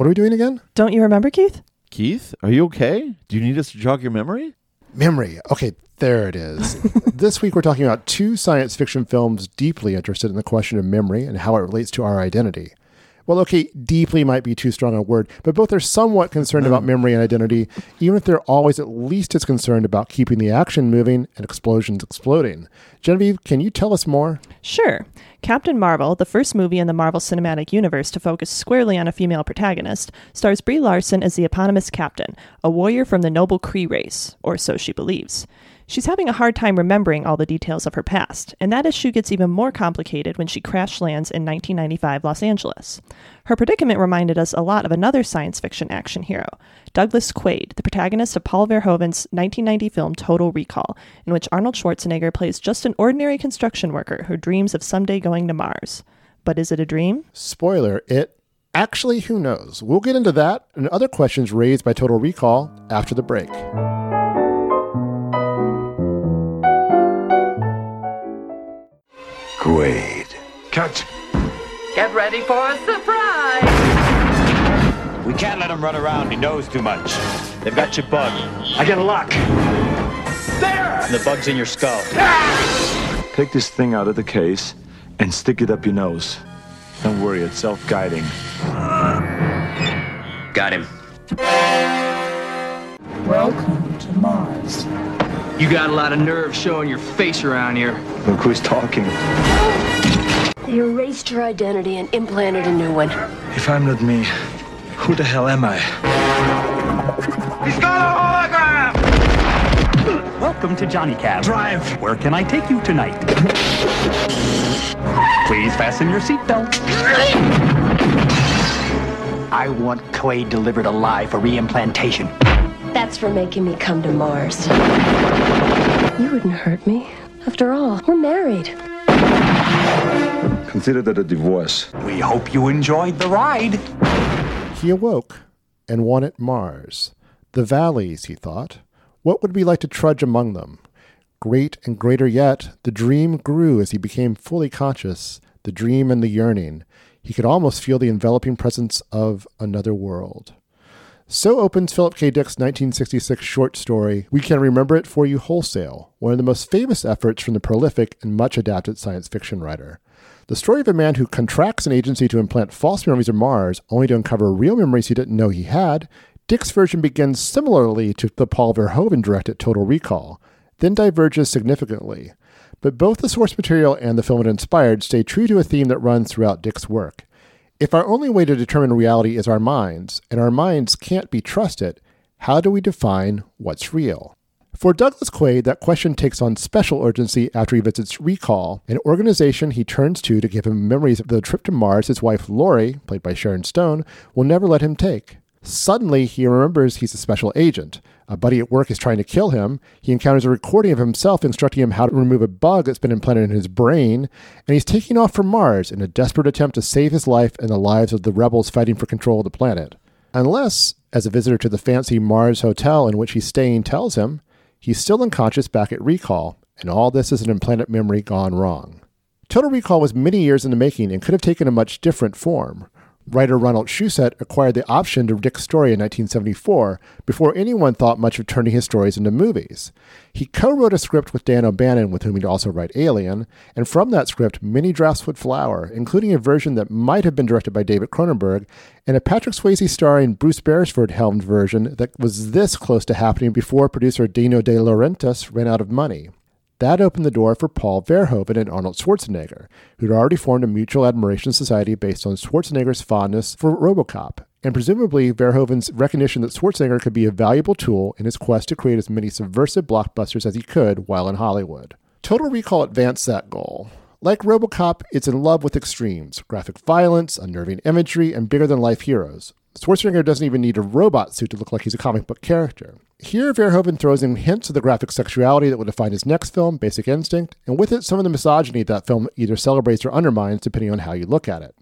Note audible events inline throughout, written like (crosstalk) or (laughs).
what are we doing again? Don't you remember, Keith? Keith, are you okay? Do you need us to jog your memory? Memory. Okay, there it is. (laughs) this week we're talking about two science fiction films deeply interested in the question of memory and how it relates to our identity. Well, okay, deeply might be too strong a word, but both are somewhat concerned about mm. memory and identity, even if they're always at least as concerned about keeping the action moving and explosions exploding. Genevieve, can you tell us more? Sure. Captain Marvel, the first movie in the Marvel Cinematic Universe to focus squarely on a female protagonist, stars Brie Larson as the eponymous captain, a warrior from the noble Kree race, or so she believes. She's having a hard time remembering all the details of her past, and that issue gets even more complicated when she crash lands in 1995 Los Angeles. Her predicament reminded us a lot of another science fiction action hero, Douglas Quaid, the protagonist of Paul Verhoeven's 1990 film Total Recall, in which Arnold Schwarzenegger plays just an ordinary construction worker who dreams of someday going to Mars. But is it a dream? Spoiler, it actually, who knows? We'll get into that and other questions raised by Total Recall after the break. Quaid. Cut. Get ready for a surprise! We can't let him run around. He knows too much. They've got you bugged. I get a lock. There! And the bug's in your skull. Ah! Take this thing out of the case and stick it up your nose. Don't worry, it's self-guiding. Got him. Welcome to Mars. You got a lot of nerve showing your face around here. Look who's talking. They erased her identity and implanted a new one. If I'm not me, who the hell am I? He's got a hologram! Welcome to Johnny Cab. Drive! Where can I take you tonight? Please fasten your seatbelt. I want Quaid delivered alive for reimplantation. That's for making me come to Mars. You wouldn't hurt me. After all, we're married. Consider that a divorce. We hope you enjoyed the ride. He awoke and wanted Mars. The valleys, he thought. What would it be like to trudge among them? Great and greater yet, the dream grew as he became fully conscious, the dream and the yearning. He could almost feel the enveloping presence of another world. So opens Philip K. Dick's 1966 short story, We Can Remember It For You Wholesale, one of the most famous efforts from the prolific and much adapted science fiction writer. The story of a man who contracts an agency to implant false memories of Mars, only to uncover real memories he didn't know he had, Dick's version begins similarly to the Paul Verhoeven directed Total Recall, then diverges significantly. But both the source material and the film it inspired stay true to a theme that runs throughout Dick's work. If our only way to determine reality is our minds, and our minds can't be trusted, how do we define what's real? For Douglas Quaid, that question takes on special urgency after he visits Recall, an organization he turns to to give him memories of the trip to Mars his wife Lori, played by Sharon Stone, will never let him take. Suddenly, he remembers he's a special agent. A buddy at work is trying to kill him. He encounters a recording of himself instructing him how to remove a bug that's been implanted in his brain, and he's taking off for Mars in a desperate attempt to save his life and the lives of the rebels fighting for control of the planet. Unless, as a visitor to the fancy Mars hotel in which he's staying tells him, he's still unconscious back at Recall, and all this is an implanted memory gone wrong. Total Recall was many years in the making and could have taken a much different form. Writer Ronald Shusett acquired the option to Dick's story in 1974 before anyone thought much of turning his stories into movies. He co wrote a script with Dan O'Bannon, with whom he'd also write Alien, and from that script, many drafts would flower, including a version that might have been directed by David Cronenberg, and a Patrick Swayze starring Bruce Beresford helmed version that was this close to happening before producer Dino De Laurentiis ran out of money. That opened the door for Paul Verhoeven and Arnold Schwarzenegger, who'd already formed a mutual admiration society based on Schwarzenegger's fondness for Robocop, and presumably Verhoeven's recognition that Schwarzenegger could be a valuable tool in his quest to create as many subversive blockbusters as he could while in Hollywood. Total Recall advanced that goal. Like Robocop, it's in love with extremes graphic violence, unnerving imagery, and bigger than life heroes. Schwarzenegger doesn't even need a robot suit to look like he's a comic book character. Here, Verhoeven throws in hints of the graphic sexuality that will define his next film, Basic Instinct, and with it, some of the misogyny that film either celebrates or undermines depending on how you look at it.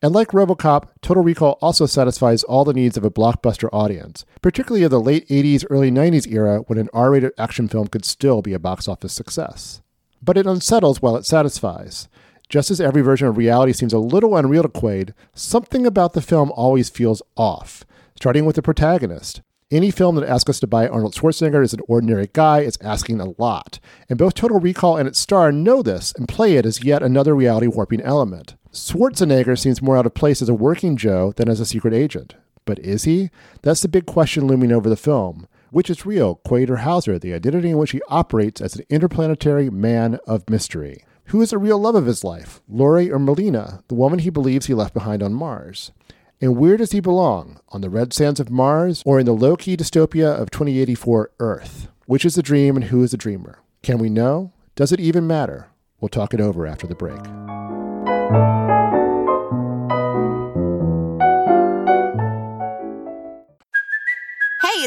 And like Robocop, Total Recall also satisfies all the needs of a blockbuster audience, particularly of the late 80s, early 90s era when an R rated action film could still be a box office success. But it unsettles while it satisfies. Just as every version of reality seems a little unreal to Quaid, something about the film always feels off, starting with the protagonist. Any film that asks us to buy Arnold Schwarzenegger as an ordinary guy is asking a lot, and both Total Recall and its star know this and play it as yet another reality warping element. Schwarzenegger seems more out of place as a working Joe than as a secret agent. But is he? That's the big question looming over the film. Which is real, Quaid or Hauser, the identity in which he operates as an interplanetary man of mystery? Who is the real love of his life, Lori or Melina, the woman he believes he left behind on Mars? And where does he belong? On the red sands of Mars or in the low key dystopia of 2084 Earth? Which is the dream and who is the dreamer? Can we know? Does it even matter? We'll talk it over after the break.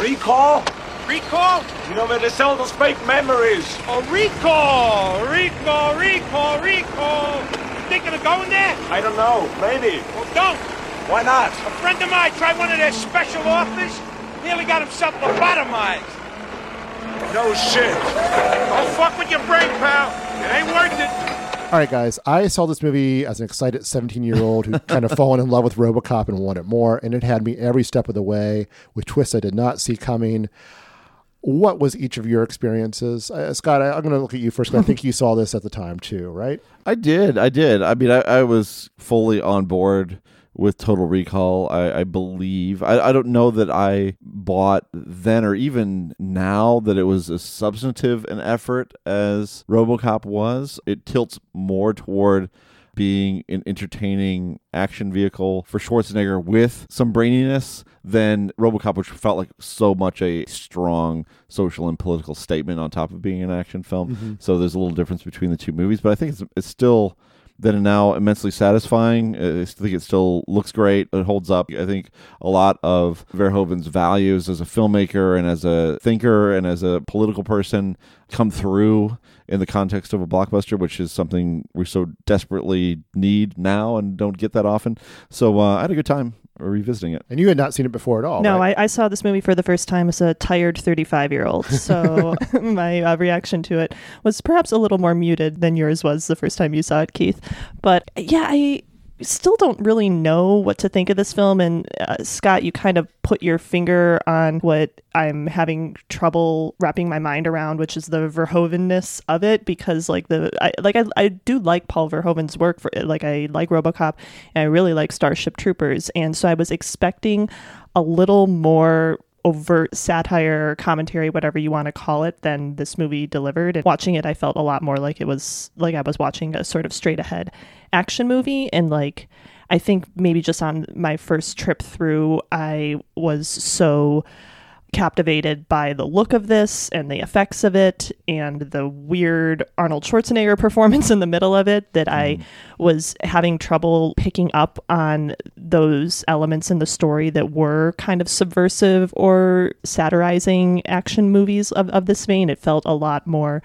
Recall? Recall? You know where they sell those fake memories. Oh, recall! Recall, recall, recall! You thinking of going there? I don't know. Maybe. Well, don't! Why not? A friend of mine tried one of their special offers, nearly got himself lobotomized. No shit. Don't fuck with your brain, pal. It ain't worth it. All right, guys. I saw this movie as an excited 17 year old who kind of (laughs) fallen in love with Robocop and wanted more, and it had me every step of the way with twists I did not see coming. What was each of your experiences, uh, Scott? I, am going to look at you first. I think you saw this at the time too, right? I did. I did. I mean, I, I was fully on board with Total Recall. I, I believe. I, I don't know that I bought then or even now that it was as substantive an effort as Robocop was. It tilts more toward being an entertaining action vehicle for Schwarzenegger with some braininess than Robocop, which felt like so much a strong social and political statement on top of being an action film. Mm-hmm. So there's a little difference between the two movies, but I think it's, it's still that are now immensely satisfying. I think it still looks great. It holds up. I think a lot of Verhoeven's values as a filmmaker and as a thinker and as a political person come through in the context of a blockbuster, which is something we so desperately need now and don't get that often. So uh, I had a good time revisiting it. And you had not seen it before at all. No, right? I, I, saw this movie for the first time as a tired 35 year old. So (laughs) (laughs) my uh, reaction to it was perhaps a little more muted than yours was the first time you saw it, Keith. But yeah, I still don't really know what to think of this film. And uh, Scott, you kind of put your finger on what I'm having trouble wrapping my mind around, which is the Verhovenness of it. Because like the I, like I, I do like Paul Verhoeven's work for like I like RoboCop and I really like Starship Troopers, and so I was expecting a little more overt satire, commentary, whatever you want to call it, than this movie delivered. And watching it, I felt a lot more like it was like I was watching a sort of straight ahead action movie. And like, I think maybe just on my first trip through, I was so captivated by the look of this and the effects of it and the weird Arnold Schwarzenegger (laughs) performance in the middle of it that I mm. was having trouble picking up on those elements in the story that were kind of subversive or satirizing action movies of, of this vein. It felt a lot more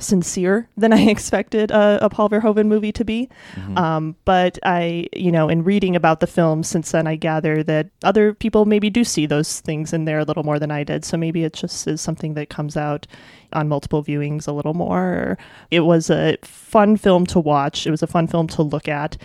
sincere than I (laughs) expected a, a Paul Verhoeven movie to be. Mm-hmm. Um, but I, you know, in reading about the film since then, I gather that other people maybe do see those things in there a little more than I did. So maybe it just is something that comes out on multiple viewings a little more. It was a fun film to watch. It was a fun film to look at.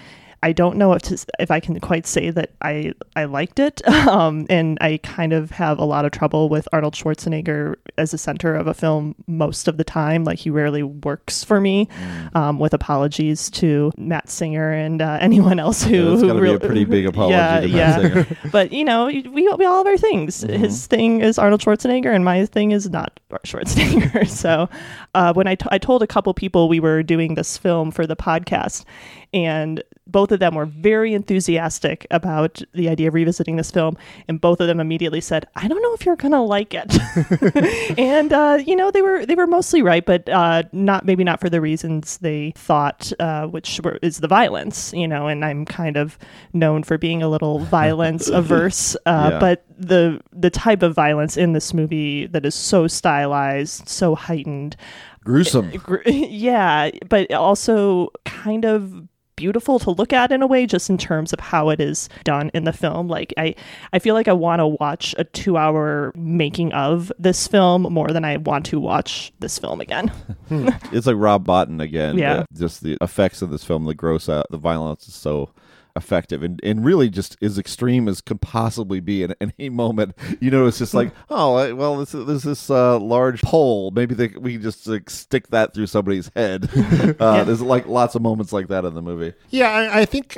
I don't know if to, if I can quite say that I I liked it, (laughs) um, and I kind of have a lot of trouble with Arnold Schwarzenegger as a center of a film most of the time. Like he rarely works for me. Mm. Um, with apologies to Matt Singer and uh, (laughs) anyone else who Yeah, who a pretty big (laughs) apology yeah, to Matt yeah. Singer. but you know, we we all have our things. His thing is Arnold Schwarzenegger, and my thing is not Schwarzenegger. so, uh, when I, t- I told a couple people we were doing this film for the podcast, and both of them were very enthusiastic about the idea of revisiting this film, and both of them immediately said, "I don't know if you're gonna like it." (laughs) and uh, you know, they were they were mostly right, but uh, not maybe not for the reasons they thought, uh, which were, is the violence. You know, and I'm kind of known for being a little violence (laughs) averse, uh, Yeah. but the the type of violence in this movie that is so stylized, so heightened, Gruesome. (laughs) yeah, but also kind of beautiful to look at in a way just in terms of how it is done in the film like i i feel like i want to watch a 2 hour making of this film more than i want to watch this film again (laughs) it's like Rob Bottin again. Yeah. Uh, just the effects of this film, the gross out, the violence is so effective and, and really just as extreme as could possibly be in any moment. You know, it's just like, (laughs) oh, well, this is, there's this uh, large pole. Maybe they, we can just like, stick that through somebody's head. (laughs) uh, There's like lots of moments like that in the movie. Yeah, I, I think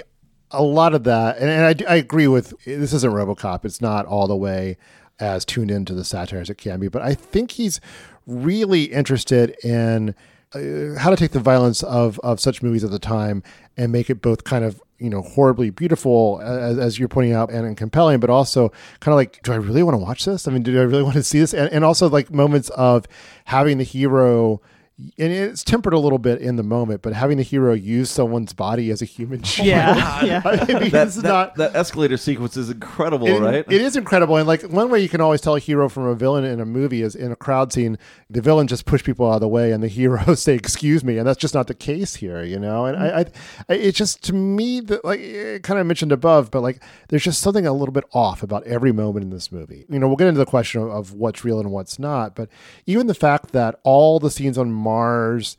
a lot of that, and, and I, I agree with this. Isn't RoboCop? It's not all the way as tuned into the satire as it can be, but I think he's really interested in uh, how to take the violence of of such movies at the time and make it both kind of you know horribly beautiful as, as you're pointing out and, and compelling but also kind of like do i really want to watch this? I mean do i really want to see this? And, and also like moments of having the hero and it's tempered a little bit in the moment, but having the hero use someone's body as a human shield, (laughs) Yeah, yeah. I mean, That, that, not. that escalator sequence is incredible, It- right? It is incredible, and like one way you can always tell a hero from a villain in a movie is in a crowd scene, the villain just push people out of the way, and the (laughs) hero (laughs) say "excuse me," and that's just not the case here, you know. And I, I, I it's just to me that like eh, kind of mentioned above, but like there's just something a little bit off about every moment in this movie. You know, we'll get into the question of, of what's real and what's not, but even the fact that all the scenes on Mars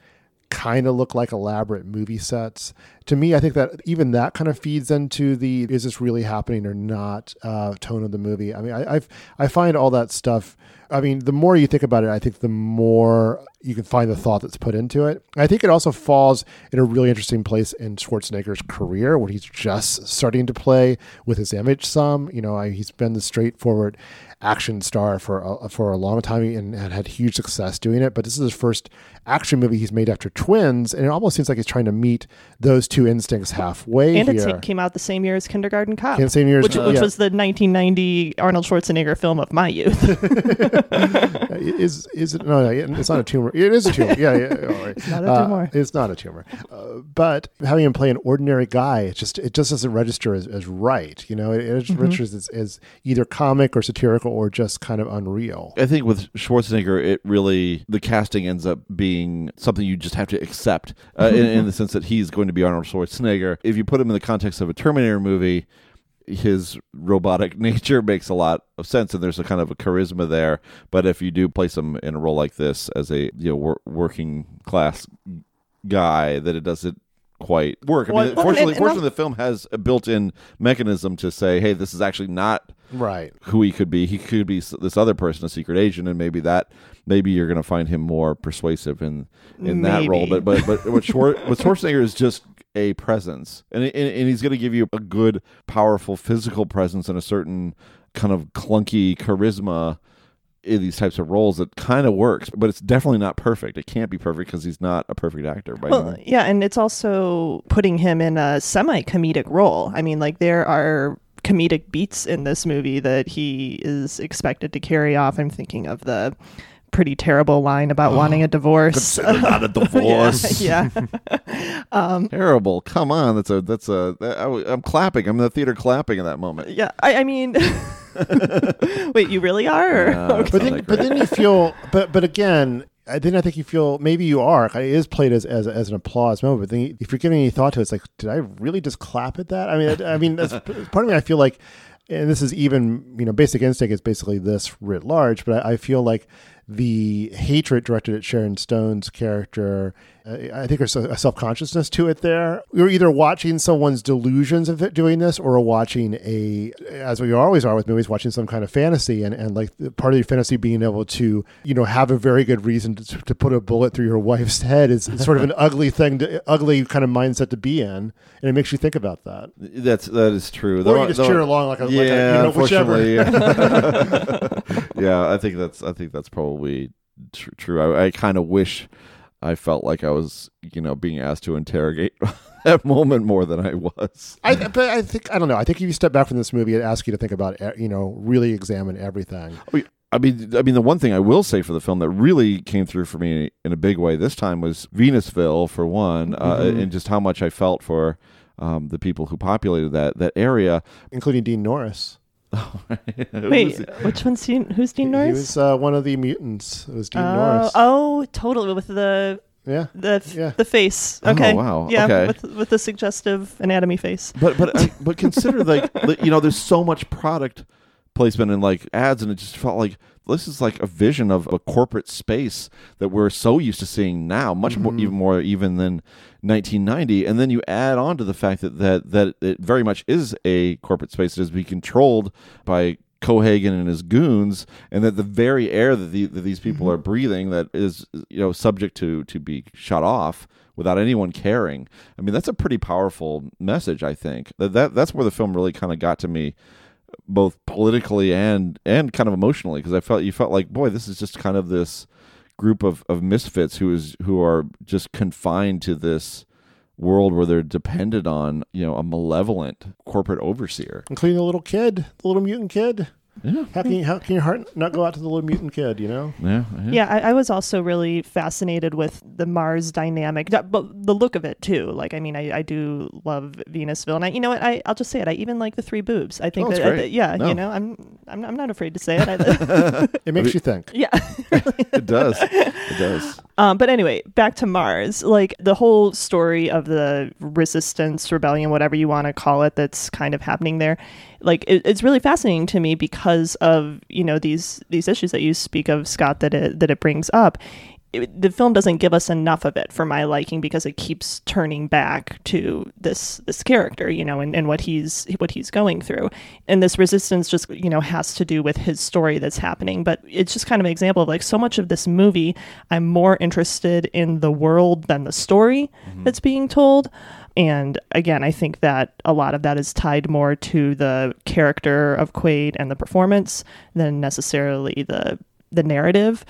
kind of look like elaborate movie sets. To me, I think that even that kind of feeds into the is this really happening or not uh, tone of the movie. I mean, I I've, I find all that stuff. I mean, the more you think about it, I think the more you can find the thought that's put into it. I think it also falls in a really interesting place in Schwarzenegger's career when he's just starting to play with his image some. You know, I, he's been the straightforward action star for a, for a long time and had had huge success doing it. But this is his first action movie he's made after Twins, and it almost seems like he's trying to meet those two instincts halfway and here. it came out the same year as Kindergarten Cop, same year which, which yeah. was the 1990 Arnold Schwarzenegger film of my youth. (laughs) is is it no, no it's not a tumor it is a tumor yeah, yeah all right. (laughs) It's not a Uh, tumor. it's not a tumor uh, but having him play an ordinary guy it just it just doesn't register as, as right you know it, it just Mhm. registers as, as either comic or satirical or just kind of unreal I think with Schwarzenegger, it really the casting ends up being something you just have to accept uh, in, in the (laughs) sense that he's going to be Arnold Schwarzenegger. If you put him in the context of a Terminator movie, his robotic (laughs) nature makes a lot of sense, and there's a kind of a charisma there. But if you do place him in a role like this as a you know wor- working class guy, that it doesn't quite work. I Well, mean, well, fortunately, and- and fortunately, the film has a built-in mechanism to say, "Hey, this is actually not." right who he could be. He could be this other person, a secret agent, and maybe that maybe you're going to find him more persuasive in in that role. But but but what, Schwar- what Schwarzenegger is just a presence, and and, and he's going to give you a good, powerful physical presence and a certain kind of clunky charisma in these types of roles that kind of works, but it's definitely not perfect. It can't be perfect because he's not a perfect actor. By Well, yeah, and it's also putting him in a semi comedic role. I mean, like there are comedic beats in this movie that he is expected to carry off. I'm thinking of the pretty terrible line about (gasps) wanting a divorce. Consider that a (laughs) divorce. yeah. yeah. (laughs) um, Terrible. Come on, that's a that's a. That, I, am clapping. I'm in the theater clapping in that moment. yeah. I, I mean, (laughs) wait, you really are? Or- okay. but then but then you feel but but again I then I think you feel maybe you are. It is played as, as, as an applause moment, but then if you're giving any thought to it, it's like, did I really just clap at that? I mean, I, I mean, that's, part of me, I feel like, and this is even, you know, Basic Instinct is basically this writ large, but I, I feel like the hatred directed at Sharon Stone's character. I think there's a, self consciousness to it there. you're either watching someone's delusions of it doing this, or watching a, as we always are with movies, watching some kind of fantasy, and, and like part of your fantasy being able to, you know, have a very good reason to, to put a bullet through your (laughs) wife's head is, sort of an (laughs) ugly thing, to, ugly kind of mindset to be in, and it makes you think about that. That's that is true. Or Though- you just though- cheer along like a, yeah, like a you know, whichever. unfortunately, yeah. (laughs) yeah, I think that's I think that's probably tr- true. I, I kind of wish I felt like I was, you know, being asked to interrogate (laughs) that moment more than I was. I, but I think I don't know. I think if you step back from this movie, it asks you to think about, eh, you know, really examine everything. I mean, I mean, the one thing I will say for the film that really came through for me in a big way this time was Venusville, for one, uh, Mhm. and just how much I felt for um, the people who populated that that area, including Dean Norris. Wait, which one's Dean? Who's Dean Norris? He was uh, one of the mutants. It was Dean oh, Norris. oh, totally with the Yeah. the Yeah. the face. Oh, Okay, wow, yeah, okay. with with the suggestive anatomy face. But but I, (laughs) but consider like the- you know, there's so much product placement and like ads, and it just felt like this is like a vision of a corporate space that we're so used to seeing now, much more Mhm. even more even than 1990. And then you add on to the fact that that that it very much is a corporate space that is being controlled by. Cohagen and his goons, and that the very air that, the, that these people are breathing that is you know subject to to be shut off without anyone caring. I mean, that's a pretty powerful message. I think that, that that's where the film really kind of got to me, both politically and and kind of emotionally, because I felt you felt like, boy, this is just kind of this group of of misfits who is who are just confined to this world where they're dependent on you know a malevolent corporate overseer. including the little kid, the little mutant kid. Yeah. How can you, how can your heart not go out to the little mutant kid? You know. Yeah. Yeah, I, I was also really fascinated with the Mars dynamic, but the look of it too. Like, I mean, I, I do love Venusville, and I, you know what? I, I'll just say it. I even like the three boobs. I think Oh, that, that's great. yeah, No. you know, I'm, I'm I'm not afraid to say it. (laughs) It makes you think. Yeah. (laughs) it does. It does. Um, but anyway, back to Mars. Like the whole story of the resistance, rebellion, whatever you want to call it, that's kind of happening there. Like it, it's really fascinating to me because of you know these these issues that you speak of, Scott, that it that it brings up. It, the film doesn't give us enough of it for my liking because it keeps turning back to this this character, you know, and, and what he's what he's going through. And this resistance just you know has to do with his story that's happening. But it's just kind of an example of like so much of this movie, I'm more interested in the world than the story mm-hmm. that's being told. And again, I think that a lot of that is tied more to the character of Quaid and the performance than necessarily the the narrative.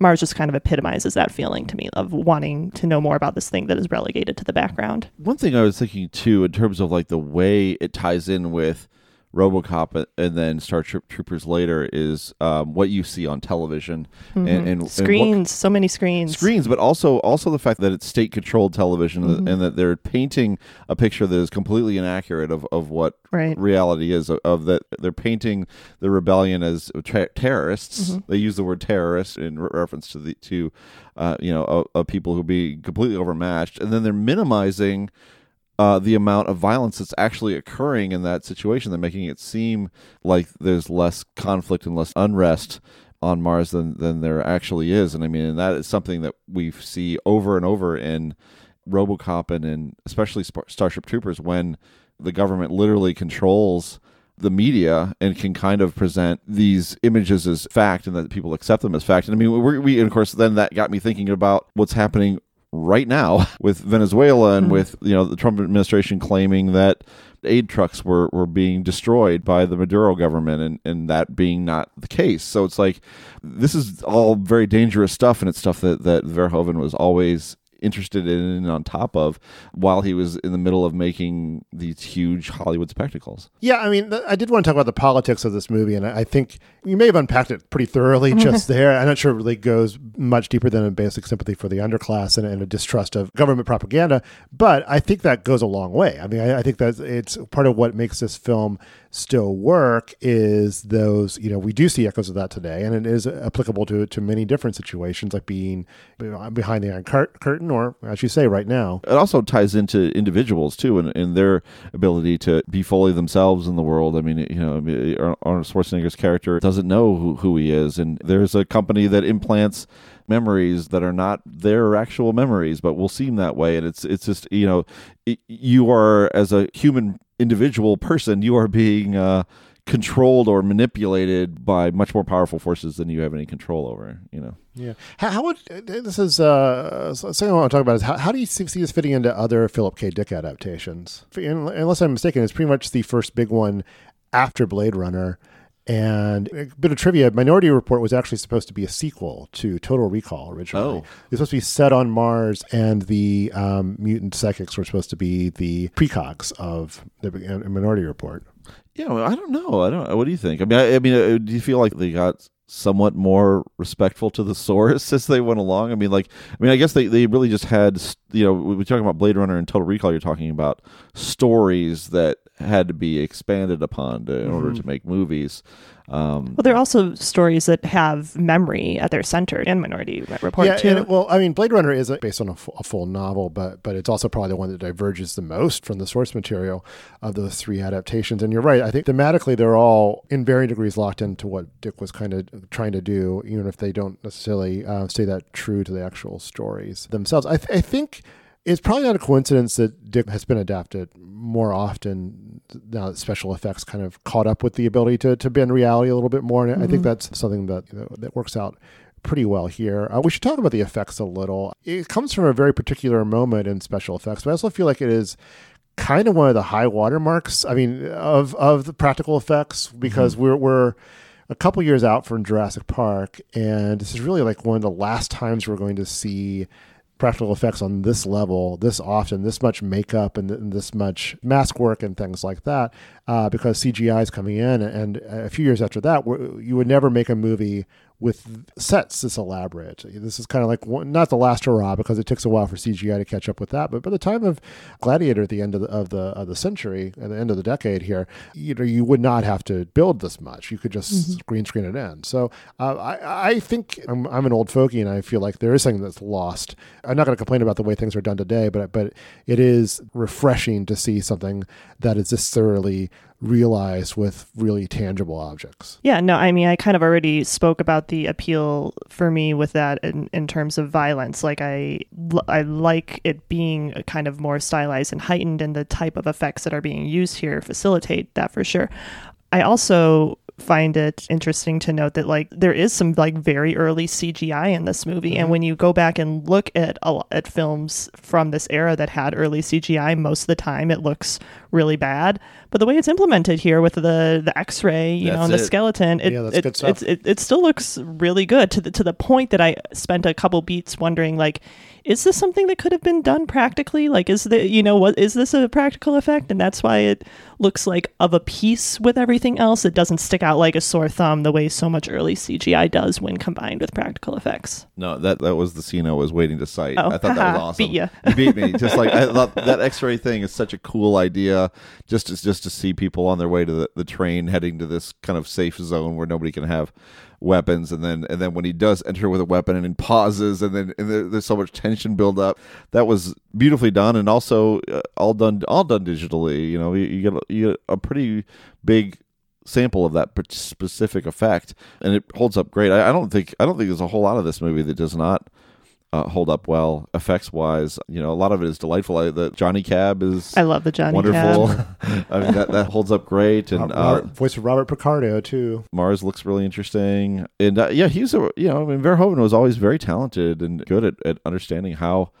Mars just kind of epitomizes that feeling to me of wanting to know more about this thing that is relegated to the background. One thing I was thinking too, in terms of like the way it ties in with RoboCop and then Star Troop Troopers later, is um, what you see on television and, Mhm. and and what- screens, so many screens. screens, but also also the fact that it's state controlled television Mhm. and that they're painting a picture that is completely inaccurate of, of what Right. reality is. Of, of that they're painting the rebellion as ter- terrorists. Mhm. They use the word terrorist in re- reference to the to uh, you know of people who be completely overmatched, and then they're minimizing. Uh, the amount of violence that's actually occurring in that situation, they're making it seem like there's less conflict and less unrest on Mars than than there actually is. And I mean, and that is something that we see over and over in RoboCop and in especially Sp- Starship Troopers when the government literally controls the media and can kind of present these images as fact and that people accept them as fact. And I mean, we, we and of course then that got me thinking about what's happening right now (laughs) with Venezuela and Mhm. with you know the Trump administration claiming that aid trucks were, were being destroyed by the Maduro government and, and that being not the case. So it's like this is all very dangerous stuff and it's stuff that, that Verhoeven was always interested in and on top of while he was in the middle of making these huge Hollywood spectacles. Yeah, I mean, I did want to talk about the politics of this movie, and I I think you may have unpacked it pretty thoroughly (laughs) just there. I'm not sure it really goes much deeper than a basic sympathy for the underclass and, and a distrust of government propaganda, but I think that goes a long way. I mean, I, I think that it's part of what makes this film still work is those, you know, we do see echoes of that today, and it is applicable to to many different situations, like being behind the Iron Curtain or, as you say, right now. It also ties into individuals too, and, their ability to be fully themselves in the world. I mean, you know, Arnold Schwarzenegger's character doesn't know who, who he is, and there's a company that implants memories that are not their actual memories, but will seem that way. And it's it's just you know, you are as a human individual person, you are being uh, controlled or manipulated by much more powerful forces than you have any control over. You know. Yeah. How, how would this is uh, something I want to talk about is how, how do you see, see this fitting into other Philip K. Dick adaptations? Unless I'm mistaken, it's pretty much the first big one after Blade Runner. And a bit of trivia Minority Report was actually supposed to be a sequel to Total Recall originally. Oh. It was supposed to be set on Mars, and the um, mutant psychics were supposed to be the precogs of the Minority Report. Yeah, well, I don't know. I don't. What do you think? I mean, I, I mean, uh, do you feel like they got somewhat more respectful to the (laughs) source as they went along? I mean, like, I mean, I guess they, they really just had, you know, we're talking about Blade Runner and Total Recall. You're talking about stories that had to be expanded upon to, in mm-hmm. order to make movies. Um, well, there are also stories that have memory at their center in Minority Report yeah, too. And, well, I mean, Blade Runner is based on a, f- a full novel, but but it's also probably the one that diverges the most from the source material of those three adaptations. And you're right. I think thematically they're all in varying degrees locked into what Dick was kind of trying to do, even if they don't necessarily uh, stay that true to the actual stories themselves. I, th- I think it's probably not a coincidence that Dick has been adapted more often now that special effects kind of caught up with the ability to, to bend reality a little bit more. And mm-hmm. I think mm-hmm. that's something that you know, that works out pretty well here. Uh, we should talk about the effects a little. It comes from a very particular moment in special effects, but I also feel like it is kind of one of the high watermarks. I mean, of of the practical effects because mm-hmm. we're we're a couple years out from Jurassic Park, and this is really like one of the last times we're going to see practical effects on this level, this often, this much makeup and, and this much mask work and things like that, uh, because CGI is coming in. And a few years after that, you would never make a movie with sets this elaborate. This is kind of like not the last hurrah because it takes a while for CGI to catch up with that. But by the time of Gladiator at the end of the of the, of the century, at the end of the decade here, you know you would not have to build this much. You could just mm-hmm. green screen it in. So uh, I I think I'm, I'm an old fogey and I feel like there is something that's lost. I'm not going to complain about the way things are done today, but but it is refreshing to see something that is this thoroughly realized with really tangible objects. Yeah, no, I mean, I kind of already spoke about the appeal for me with that in, in terms of violence. Like, I, I like it being kind of more stylized and heightened, and the type of effects that are being used here facilitate that for sure. I also find it interesting to note that like there is some like very early CGI in this movie, mm-hmm. and when you go back and look at at films from this era that had early CGI, most of the time it looks really bad. But the way it's implemented here with the the X-ray, you that's know, and the skeleton, it, yeah, it, it, it, it still looks really good to the to the point that I spent a couple beats wondering like is this something that could have been done practically? Like, is the you know what is this a practical effect, and that's why it looks like of a piece with everything else. It doesn't stick out like a sore thumb the way so much early CGI does when combined with practical effects. No, that that was the scene I was waiting to cite. Oh, I thought that was awesome. Beat you. you beat me. Just like I (laughs) thought that X-ray thing is such a cool idea. Just to, just to see people on their way to the, the train heading to this kind of safe zone where nobody can have weapons and then and then when he does enter with a weapon and he pauses and then and there, there's so much tension build up that was beautifully done and also uh, all done all done digitally you know you, you get you get a pretty big sample of that specific effect and it holds up great I, I don't think i don't think there's a whole lot of this movie that does not uh, hold up well effects wise. You know, a lot of it is delightful. I, the Johnny Cab is I love the Johnny wonderful. (laughs) I mean, that that holds up great. And uh, voice of Robert Picardo too. Mars looks really interesting, and uh, yeah, he's a you know, I mean, Verhoeven was always very talented and good at, at understanding how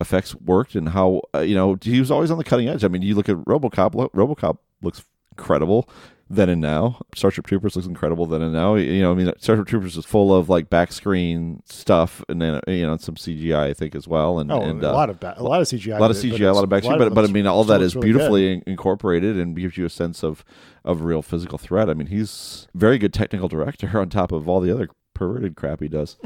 effects worked and how uh, you know he was always on the cutting edge. I mean, you look at RoboCop. RoboCop looks incredible then and now. Starship Troopers looks incredible then and now. You know, I mean, Starship Troopers is full of like back screen stuff, and then you know some CGI I think as well, and, oh, and a uh, lot of ba- a lot of CGI, a lot of CGI, a lot of back screen, but but I mean, all that is really beautifully good. incorporated and gives you a sense of of real physical threat. I mean, he's very good technical director (laughs) on top of all the other perverted crap he does. (laughs)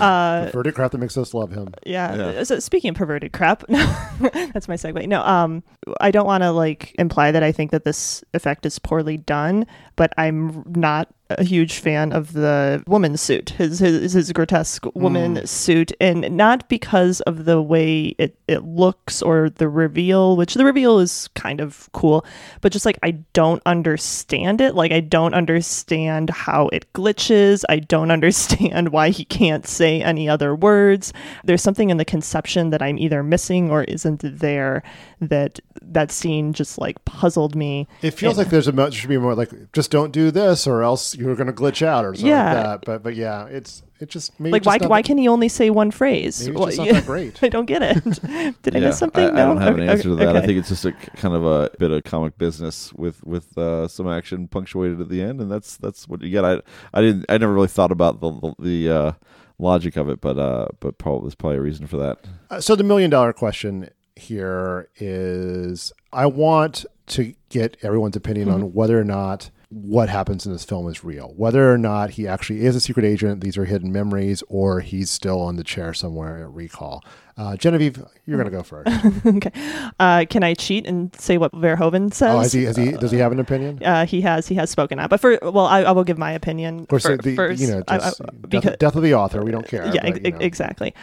uh, perverted crap that makes us love him. Yeah. yeah. So speaking of perverted crap, (laughs) that's my segue. No, um, I don't want to like imply that I think that this effect is poorly done, but I'm not a huge fan of the woman's suit, his his, his grotesque woman Mm. suit, and not because of the way it, it looks or the reveal, which the reveal is kind of cool, but just like I don't understand it. Like I don't understand how it glitches. I don't (laughs) understand why he can't say any other words. There's something in the conception that I'm either missing or isn't there that that scene just like puzzled me. It feels And- like there's a mo- should be more like just don't do this or else you're going to glitch out or something Yeah. like that. But but yeah, it's it just maybe like just why not why can he only say one phrase? Maybe it's Well, just not yeah, (laughs) that great. I don't get it. (laughs) Did I miss something? I, I don't have an Okay, answer to that. I think it's just a kind of a bit of comic business with with uh, some action punctuated at the end, and that's that's what you get. I I didn't I never really thought about the the, the uh, logic of it, but uh, but probably there's probably a reason for that. Uh, so the million dollar question here is I want to get everyone's opinion Mhm. on whether or not what happens in this film is real, whether or not he actually is a secret agent, these are hidden memories, or he's still on the chair somewhere at recall. Uh, Genevieve, you're going to go first. (laughs) okay. Uh, can I cheat and say what Verhoeven says? Oh, has he, has he, does he have an opinion? Uh, he has. He has spoken out. But for well, I, I will give my opinion. Of course, fir- the, first. you know, I- I- death, because- death of the author. We don't care. yeah, but, you know. exactly.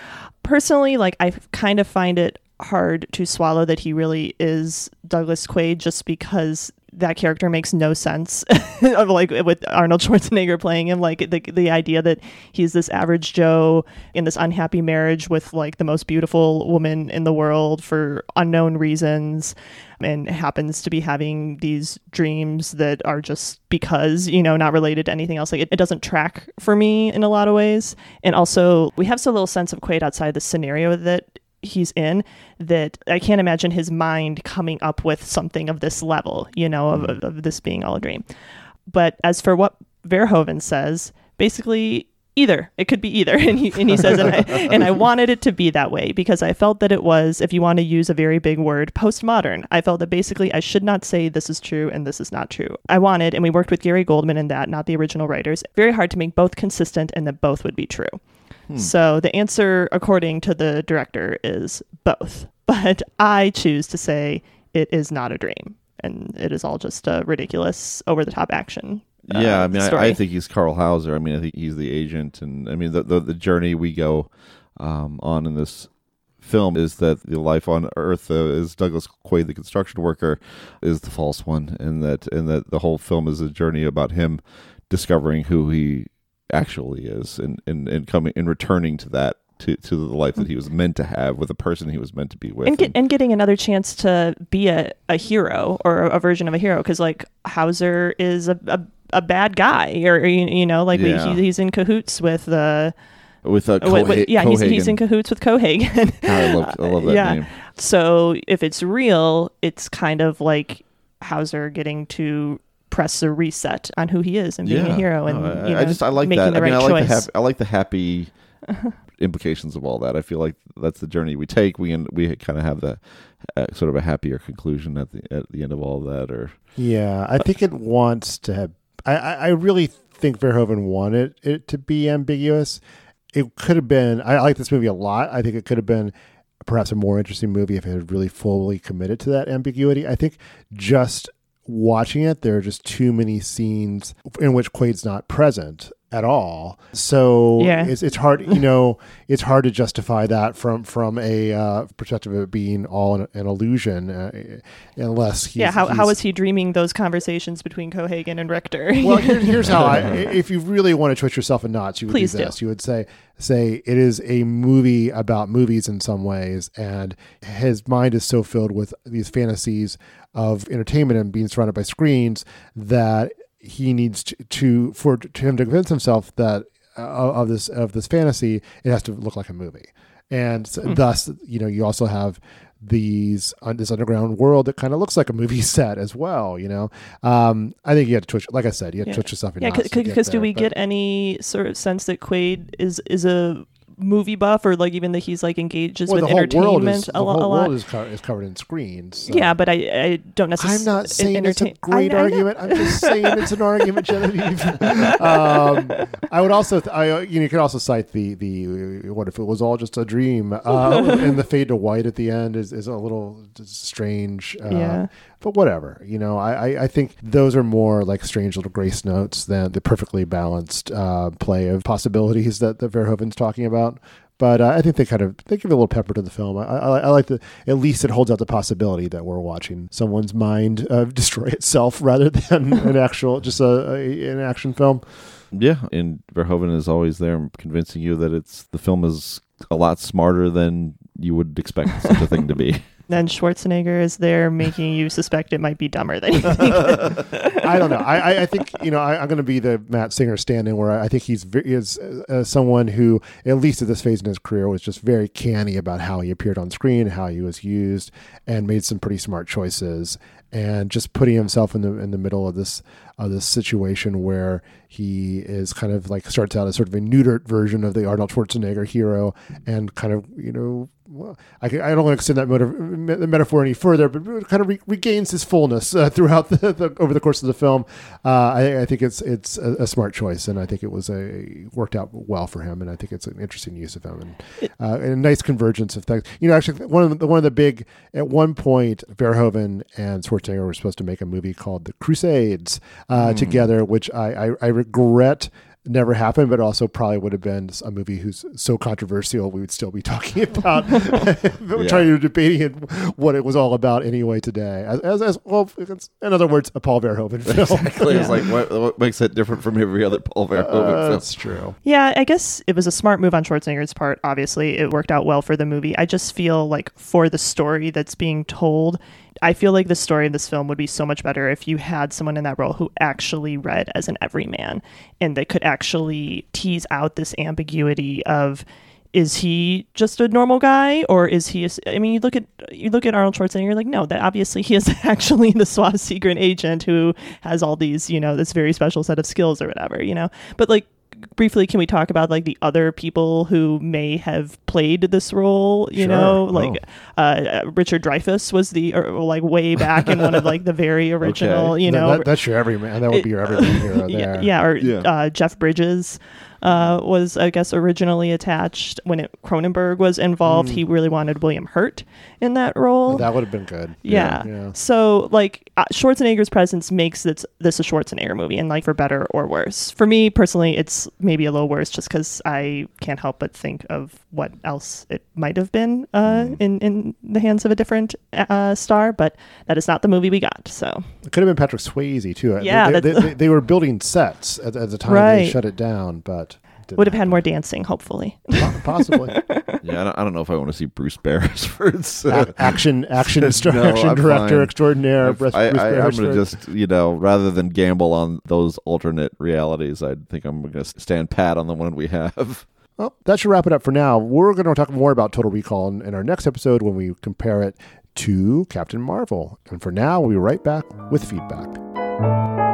Personally, like I kind of find it hard to swallow that he really is Douglas Quaid, just because that character makes no sense. (laughs) of like with Arnold (laughs) Schwarzenegger playing him, like the the idea that he's this average Joe in this unhappy marriage with like the most beautiful woman in the world for unknown reasons and happens to be having these dreams that are just because you know not related to anything else like it, it doesn't track for me in a lot of ways and also we have so little sense of quaid outside the scenario that he's in that i can't imagine his mind coming up with something of this level you know of, mm-hmm. of, of this being all a dream. But as for what verhoeven says basically either it could be either. (laughs) And he, and he says and I, and I wanted it to be that way because i felt that it was if you want to use a very big word postmodern. I felt that basically i should not say this is true and this is not true. I wanted and we worked with gary goldman in that not the original writers very hard to make both consistent and that both would be true Hmm. so the answer according to the director is both (laughs) but i choose to say it is not a dream and it is all just a ridiculous over the top action uh, Yeah, I mean, I. I think he's Carl Hauser. I mean, I think he's the agent, and I mean, the the, the journey we go um, on in this film is that the life on Earth uh, is Douglas Quaid, the construction worker, is the false one, and that and that the whole film is a journey about him discovering who he actually is, and and, and coming and returning to that. To, to the life that he was meant to have with the person he was meant to be with. and, get, and getting another chance to be a, a hero or a, version of a hero because like hauser is a, a, a bad guy or you, you know like Yeah. he, he's in cahoots with uh with uh, with- yeah he's, he's in cahoots with cohagen (laughs) I love I love that yeah name. so if it's real it's kind of like hauser getting to press a reset on who he is and being a hero and No, I, you know, I just I like making that. the I mean, right I like the choice. happy, I like the happy (laughs) implications of all that. I feel like that's the journey we take. We and we kind of have the uh, sort of a happier conclusion at the at the end of all that. Or Yeah, I think it wants to have. I, I I really think Verhoeven wanted it to be ambiguous. It could have been. I like this movie a lot. I think it could have been perhaps a more interesting movie if it had really fully committed to that ambiguity. I think just watching it, there are just too many scenes in which Quaid's not present at all. So Yeah. it's it's hard, you know, (laughs) it's hard to justify that from from a uh, perspective of it being all an, an illusion, uh, unless he's, yeah, how, how is he dreaming those conversations between Cohagen and Richter? well, here, (laughs) here's how I. If you really want to twist yourself in knots, you would Please do do. You would say, say it is a movie about movies in some ways, and his mind is so filled with these fantasies of entertainment and being surrounded by screens that he needs to, to for to him to convince himself that uh, of this of this fantasy, it has to look like a movie, and so Hmm. thus, you know, you also have these uh, this underground world that kind of looks like a movie (laughs) set as well. You know, um, I think you have to twitch. Like I said, you have to twitch yourself yeah, knots to get because do we but- get any sort of sense that Quaid is is a movie buff or like even that he's like engages well, with the whole entertainment is, a, the lo- whole a lot. world is, co- is covered in screens. so- Yeah, but I, I don't necessarily. I'm not saying it's a great argument. I'm just saying it's an argument, Genevieve. (laughs) um, I would also, th- I, uh, you know, you could also cite the the what if it was all just a dream, (laughs) uh, and the fade to white at the end is, is a little strange. Uh, Yeah. But whatever, you know, I, I, think those are more like strange little grace notes than the perfectly balanced uh, play of possibilities that, that Verhoeven's talking about. But uh, I think they kind of they give a little pepper to the film. I, I, I like the at least it holds out the possibility that we're watching someone's mind uh, (laughs) destroy itself rather than (laughs) an actual just a, a an action film. Yeah, and Verhoeven is always there convincing you that it's the film is a lot smarter than you would expect such a thing to be. (laughs) Then Schwarzenegger is there making you suspect it might be dumber than you think. (laughs) I don't know. I, I, think you know I, I'm going to be the Matt Singer stand-in where I, I think he's ve- is uh, someone who, at least at this phase in his career, was just very canny about how he appeared on screen, how he was used, and made some pretty smart choices. And just putting himself in the in the middle of this of this situation where he is kind of like starts out as sort of a neutered version of the Arnold Schwarzenegger hero, and kind of you know well, I, I don't want to extend that the metaphor any further, but kind of re- regains his fullness uh, throughout (laughs) the, the over the course of the film. Uh, I, I think it's it's a, a, smart choice, and I think it was a worked out well for him, and I think it's an interesting use of him and, uh, and a nice convergence of things. You know, actually, one of the one of the big at one point, Verhoeven and Schwarzenegger were supposed to make a movie called The Crusades uh, mm. together, which I, I, I regret never happened, but also probably would have been a movie who's so controversial we would still be (laughs) talking about (laughs) yeah. trying to debating what it was all about anyway today. As, as, as well, in other words, a Paul Verhoeven (laughs) film. Exactly. Yeah. It's like what, what, makes it different from every other Paul Verhoeven uh, film? That's true. Yeah, I guess it was a smart move on Schwarzenegger's part. Obviously, it worked out well for the movie. I just feel like for the story that's being told, I feel like the story of this film would be so much better if you had someone in that role who actually read as an everyman and they could actually tease out this ambiguity of is he just a normal guy or is he a, I mean you look at you look at Arnold Schwarzenegger you're like no that obviously he is (laughs) actually the SWAT secret agent who has all these you know this very special set of skills or whatever you know? But like briefly can we talk about like the other people who may have played this role you Sure. know Oh. like uh, Richard Dreyfuss was the or, like way back in one of like the very (laughs) original you know that- that's your everyman. That would be your everyman hero (laughs) yeah, yeah or Yeah. Uh, Jeff Bridges uh, was I guess originally attached when it, Cronenberg was involved Mm. he really wanted William Hurt in that role That would have been good. yeah. Yeah. So like uh, Schwarzenegger's presence makes this this a Schwarzenegger movie, and like for better or worse. For me personally, it's maybe a little worse just because I can't help but think of what else it might have been uh, in in the hands of a different uh, star. But that is not the movie we got. So It could have been Patrick Swayze too. Yeah, they, they, they, they were building sets at, at the time they shut it down, but didn't would have had more dancing, hopefully. possibly. (laughs) Yeah, I don't, I don't know if I want to see Bruce Beresford's uh, Ac- action- action (laughs) No, action director fine. extraordinaire, If Bruce- I, Bruce I, I'm going to just you know rather than gamble on those alternate realities, I think I'm going to stand pat on the one we have. (laughs) Well, that should wrap it up for now. We're going to talk more about Total Recall in, in our next episode when we compare it to Captain Marvel. And for now, we'll be right back with feedback.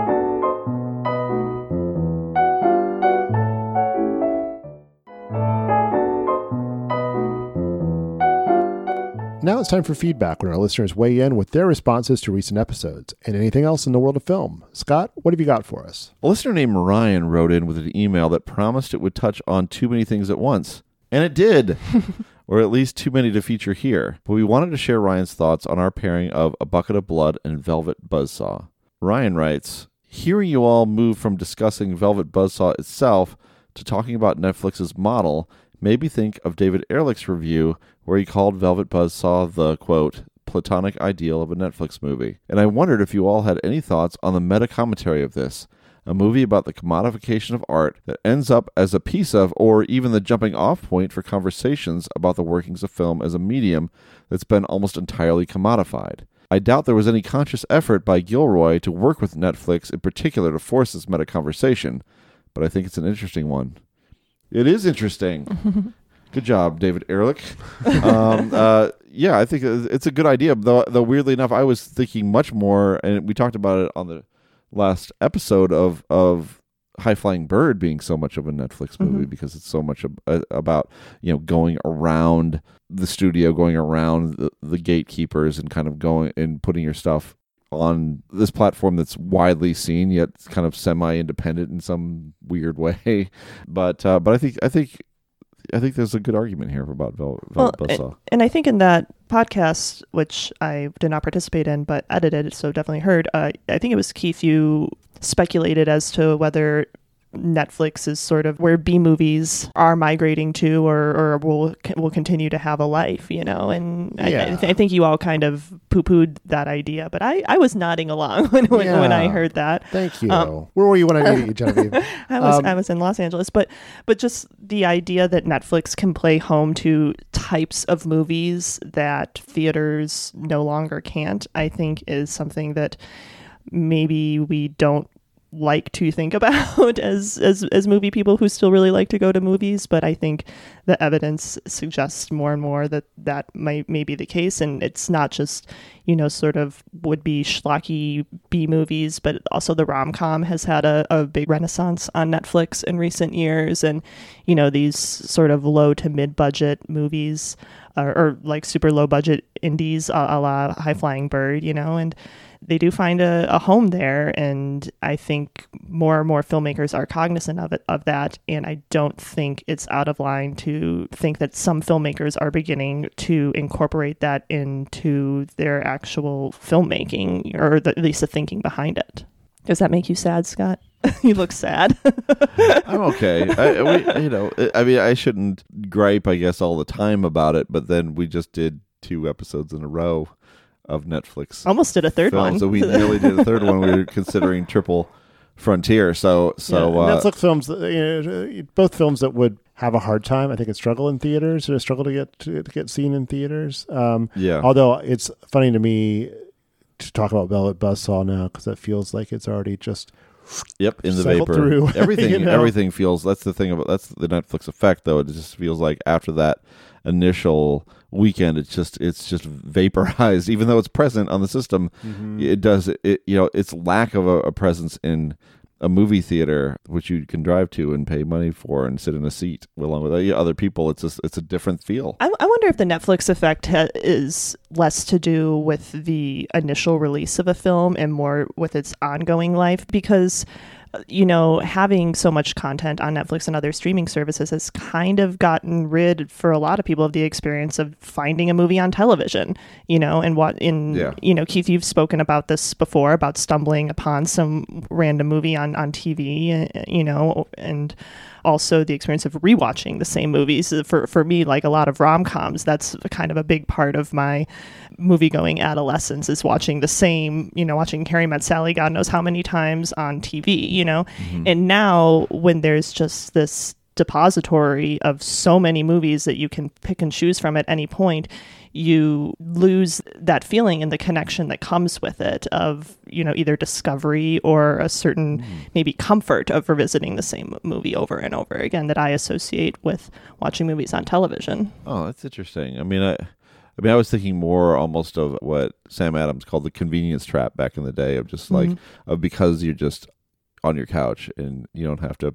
Now it's time for feedback when our listeners weigh in with their responses to recent episodes and anything else in the world of film. Scott, what have you got for us? A listener named Ryan wrote in with an email that promised it would touch on too many things at once. And it did. (laughs) or at least too many to feature here. But we wanted to share Ryan's thoughts on our pairing of A Bucket of Blood and Velvet Buzzsaw. Ryan writes Hearing you all move from discussing Velvet Buzzsaw itself to talking about Netflix's model made me think of David Ehrlich's review where he called Velvet Buzzsaw the, quote, platonic ideal of a Netflix movie. And I wondered if you all had any thoughts on the meta commentary of this, a movie about the commodification of art that ends up as a piece of, or even the jumping off point for conversations about the workings of film as a medium that's been almost entirely commodified. I doubt there was any conscious effort by Gilroy to work with Netflix in particular to force this meta conversation, but I think it's an interesting one. It is interesting. (laughs) Good job, David Ehrlich. (laughs) um, uh, yeah, I think it's a good idea. Though, though weirdly enough, I was thinking much more, and we talked about it on the last episode of of High Flying Bird being so much of a Netflix movie Mhm. because it's so much ab- uh, about you know going around the studio, going around the, the gatekeepers, and kind of going and putting your stuff on this platform that's widely seen yet kind of semi-independent in some weird way. (laughs) But uh, but I think I think I think there's a good argument here about Vel- Velvet Well, Buzzsaw. and, and I think in that podcast, which I did not participate in but edited, so definitely heard, uh, I think it was Keith, you speculated as to whether Netflix is sort of where B movies are migrating to or, or will will continue to have a life, you know. And I, I, th- I think you all kind of poo pooed that idea, but I, I was nodding along (laughs) when, when, when I heard that. Thank you. Um, Where were you when I met you, Genevieve? (laughs) I was Um, I was in Los Angeles, but but just the idea that Netflix can play home to types of movies that theaters no longer can't, I think is something that maybe we don't like to think (laughs) about as as as movie people who still really like to go to movies but i think the evidence suggests more and more that that might may be the case. And it's not just you know sort of would be schlocky b movies but also the rom-com has had a, a big renaissance on netflix in recent years. And you know these sort of low to mid budget movies or, or like super low budget indies a, a la high flying bird you know and they do find a, a home there and i think more and more filmmakers are cognizant of it of that and i don't think it's out of line to think that some filmmakers are beginning to incorporate that into their actual filmmaking or the, at least the thinking behind it does that make you sad scott (laughs) you look sad (laughs) I'm okay. I, we, you know, I mean, I shouldn't gripe, I guess, all the time about it, but then we just did two episodes in a row of Netflix. Almost did a third films, one. So we nearly did a third one. We were (laughs) considering Triple Frontier. So, so Yeah, uh, Netflix films, uh, you know, both films that would have a hard time, I think, it struggle in theaters or struggle to get to, to get seen in theaters. Um, Yeah. Although it's funny to me to talk about Velvet Buzzsaw now because it feels like it's already just Yep, in the vapor. through. (laughs) Everything you know? everything feels that's the thing about that's the Netflix effect though. It just feels like after that initial weekend it's just it's just vaporized (laughs) even though it's present on the system Mhm. it does it you know its lack of a, a presence in a movie theater which you can drive to and pay money for and sit in a seat along with other people it's just it's a different feel. I, I wonder if the Netflix effect ha- is less to do with the initial release of a film and more with its ongoing life because you know having so much content on Netflix and other streaming services has kind of gotten rid for a lot of people of the experience of finding a movie on television you know and what in Yeah. you know Keith you've spoken about this before about stumbling upon some random movie on on TV you know and also the experience of rewatching the same movies. For for me like a lot of rom-coms that's kind of a big part of my movie going adolescence is watching the same you know watching Harry Met Sally God knows how many times on TV you know? Mm-hmm. And now when there's just this depository of so many movies that you can pick and choose from at any point you lose that feeling and the connection that comes with it of you know either discovery or a certain maybe comfort of revisiting the same movie over and over again that I associate with watching movies on television. Oh, that's interesting. I mean, I, I mean, I was thinking more almost of what Sam Adams called the convenience trap back in the day of just like Mhm. of because you're just on your couch and you don't have to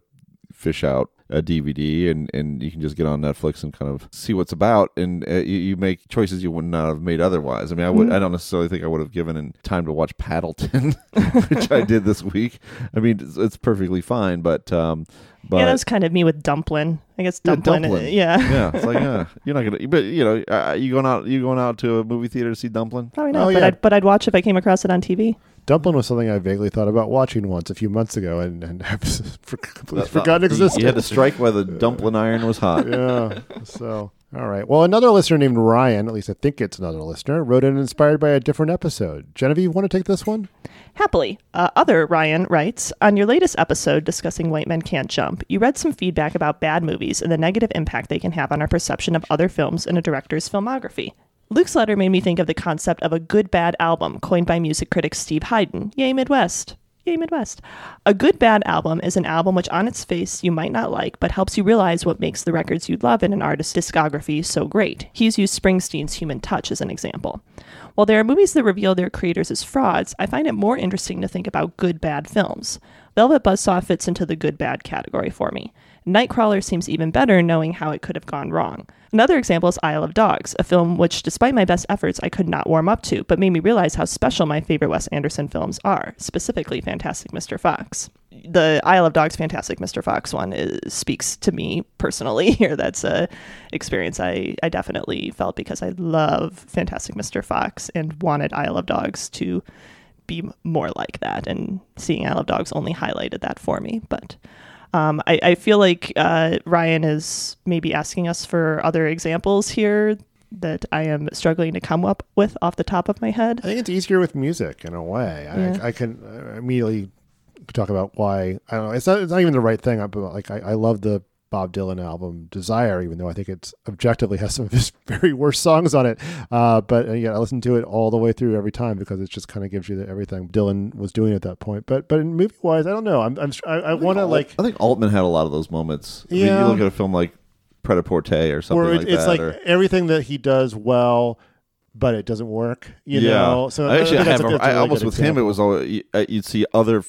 fish out a DVD and and you can just get on Netflix and kind of see what's about and uh, you, you make choices you would not have made otherwise. I mean, I would Mhm. I don't necessarily think I would have given in time to watch Paddleton, (laughs) which I did this week. I mean, it's, it's perfectly fine, but um, but yeah, that was kind of me with Dumplin. I guess yeah, Dumplin. Dumpling. Yeah. yeah. It's like, (laughs) yeah, you're not gonna, but you know, uh, you going out, you going out to a movie theater to see Dumpling? Probably not, Oh, but yeah. I'd but I'd watch if I came across it on TV. Dumpling was something I vaguely thought about watching once a few months ago and, and (laughs) have for, completely That- forgotten you- existed. You had to strike while the dumpling iron was hot. (laughs) yeah. So, all right. Well, another listener named Ryan, at least I think it's another listener, wrote in inspired by a different episode. Genevieve, want to take this one? Happily, uh, other Ryan writes On your latest episode discussing White Men Can't Jump, you read some feedback about bad movies and the negative impact they can have on our perception of other films in a director's filmography. Luke's letter made me think of the concept of a good bad album coined by music critic Steve Hyden. Yay, Midwest. Yay, Midwest. A good bad album is an album which, on its face, you might not like, but helps you realize what makes the records you love in an artist's discography so great. He's used Springsteen's Human Touch as an example. While there are movies that reveal their creators as frauds, I find it more interesting to think about good bad films. Velvet Buzzsaw fits into the good bad category for me. Nightcrawler seems even better knowing how it could have gone wrong. Another example is Isle of Dogs, a film which, despite my best efforts, I could not warm up to, but made me realize how special my favorite Wes Anderson films are, specifically Fantastic Mr. Fox. The Isle of Dogs Fantastic Mr. Fox one is, speaks to me personally (laughs) here. That's a experience I, I definitely felt because I love Fantastic Mr. Fox and wanted Isle of Dogs to be more like that. And seeing Isle of Dogs only highlighted that for me. But um, I, I, feel like uh, Ryan is maybe asking us for other examples here that I am struggling to come up with off the top of my head. I think it's easier with music in a way. Yeah. I, I, can immediately talk about why I don't know. It's not. It's not even the right thing. But like I, I love the Bob Dylan album Desire, even though I think it's objectively has some of his (laughs) very worst songs on it. Uh, but uh, yeah, I listen to it all the way through every time because it just kind of gives you the, everything Dylan was doing at that point. But but in movie wise, I don't know. I'm, I'm I, I want to like. I think Altman had a lot of those moments. Yeah. I mean, you look at a film like Pret-a-Porter or something it, like it's that. like or, everything that he does well. But it doesn't work, you yeah. know. So I actually I, have. a, A, I really almost with example. him, it was all you'd see other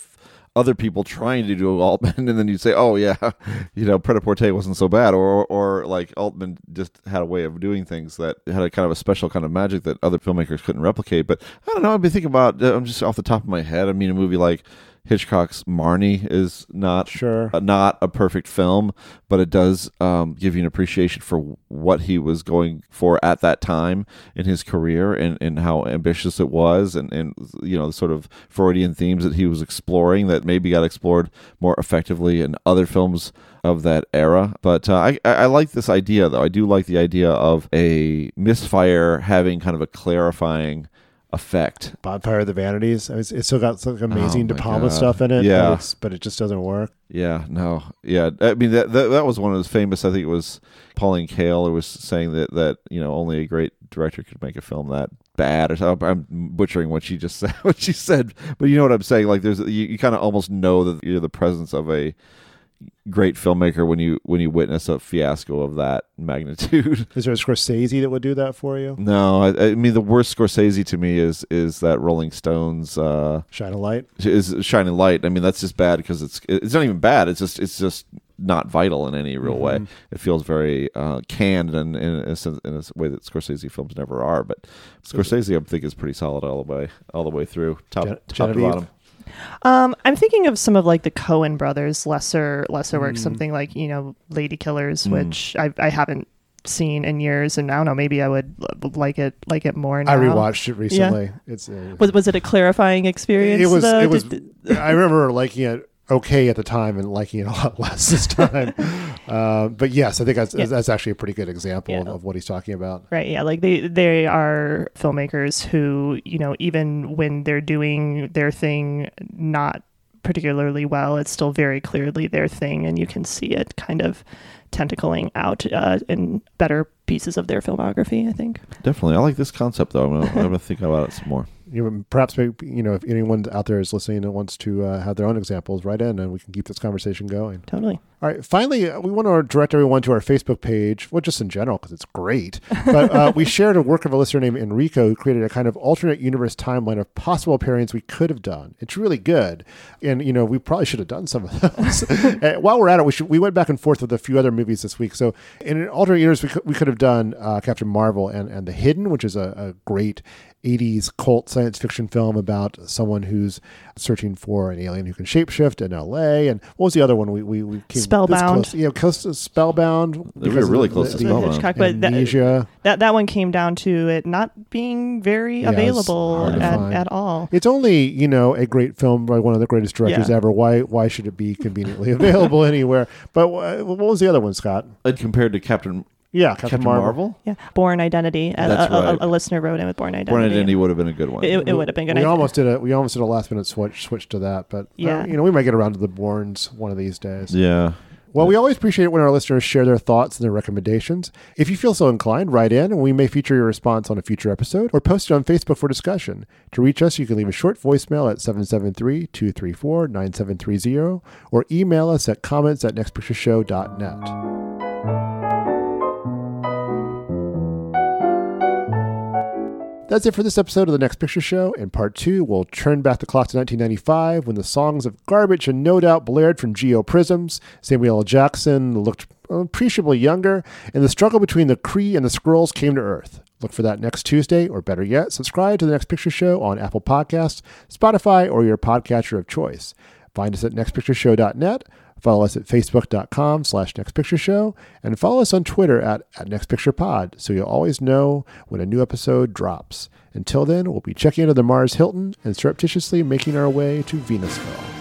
other people trying to do Altman, and then you'd say, "Oh yeah, (laughs) you know, Pret-a-Porter wasn't so bad," or or like Altman just had a way of doing things that had a kind of a special kind of magic that other filmmakers couldn't replicate. But I don't know. I've been thinking about. Uh, I'm just off the top of my head. I mean, a movie like Hitchcock's Marnie is not sure uh, not a perfect film, but it does um, give you an appreciation for what he was going for at that time in his career and, and how ambitious it was, and, and you know the sort of Freudian themes that he was exploring that maybe got explored more effectively in other films of that era. But uh, I I like this idea though. I do like the idea of a misfire having kind of a clarifying effect. Bonfire of the Vanities. It's, it's still got some oh amazing Oh De Palma God. stuff in it. Yeah. but, but it just doesn't work. Yeah, no, yeah. I mean that, that that was one of those famous. I think it was Pauline Kael who was saying that that you know only a great director could make a film that bad. Or something. I'm butchering what she just (laughs) said. What she said, but you know what I'm saying. Like there's you, you kind of almost know that you're the presence of a great filmmaker when you when you witness a fiasco of that (laughs) magnitude. Is there a Scorsese that would do that for you? No, I, I mean the worst Scorsese to me is is that Rolling Stones uh, Shine a Light. is Shining Light. I mean that's just bad because it's it's not even bad. It's just it's just not vital in any real way. Mhm. It feels very uh, canned and in, a in a way that Scorsese films never are. But Scorsese, I think, is pretty solid all the way all the way through, top Gen- top to bottom. Um, I'm thinking of some of like the Coen brothers' lesser lesser works, Mm. something like you know Lady Killers, Mm. which I I haven't seen in years, and I don't know, maybe I would l- like it like it more now. I rewatched it Yeah. recently. It's uh, Was was it a clarifying experience? it was though? it was. Did- I remember liking it okay at the time and liking it a (laughs) lot less this time. (laughs) uh, but yes, I think that's, Yeah. that's actually a pretty good example of, Yeah. of what he's talking about. Right, yeah, like they they are filmmakers who, you know, even when they're doing their thing not particularly well, it's still very clearly their thing and you can see it kind of tentacling out uh, in better pieces of their filmography, I think. Definitely, I like this concept though. I'm gonna, I'm gonna think about it some more. You know, perhaps you know if anyone out there is listening and wants to uh, have their own examples, write in and we can keep this conversation going. Totally. All right. Finally, uh, we want to direct everyone to our Facebook page, well, just in general, because it's great. But uh, we (laughs) shared a work of a listener named Enrico who created a kind of alternate universe timeline of possible pairings we could have done. It's really good, and you know we probably should have done some of those. Uh, (laughs) (laughs) while we're at it, we should we went back and forth with a few other movies this week. So in an alternate universe, we could, we could have done uh, Captain Marvel and and The Hidden, which is a, a great 80s cult science fiction film about someone who's searching for an alien who can shapeshift in LA. And what was the other one we, we, we came Spellbound. close? Yeah, close to Spellbound. We were because of really the- close to the- Spellbound. Hitchcock, but that, Amnesia. that that one came down to it not being very Yeah, available at, at all. It's only you know a great film by one of the greatest directors Yeah. ever. Why why should it be conveniently (laughs) available anywhere? But what was the other one, Scott? Uh, compared to Captain Yeah, Captain, Captain Marvel. Marvel, Yeah, Bourne Identity. A, That's a, a- right. a listener wrote in with Bourne Identity. Bourne Identity would have been a good one. It, it would have been good. We I- almost did a we almost did a last minute switch switch to that, but uh, Yeah. you know we might get around to the Bournes one of these days. yeah. Well, we always appreciate it when our listeners share their thoughts and their recommendations. If you feel so inclined, write in and we may feature your response on a future episode or post it on Facebook for discussion. To reach us, you can leave a short voicemail at 773 234 9730 or email us at comments at nextpictureshow.net. That's it for this episode of the Next Picture Show. In part two, we'll turn back the clock to 1995 when the songs of Garbage and No Doubt blared from Geo Prizms. Samuel L. Jackson looked uh, appreciably younger, and the struggle between the Kree and the Skrulls came to Earth. Look for that next Tuesday, or better yet, subscribe to the Next Picture Show on Apple Podcasts, Spotify, or your podcatcher of choice. Find us at nextpictureshow.net. Follow us at facebook.com slash nextpictureshow and follow us on Twitter at, at nextpicturepod so you'll always know when a new episode drops. Until then, we'll be checking into the Mars Hilton and surreptitiously making our way to Venusville.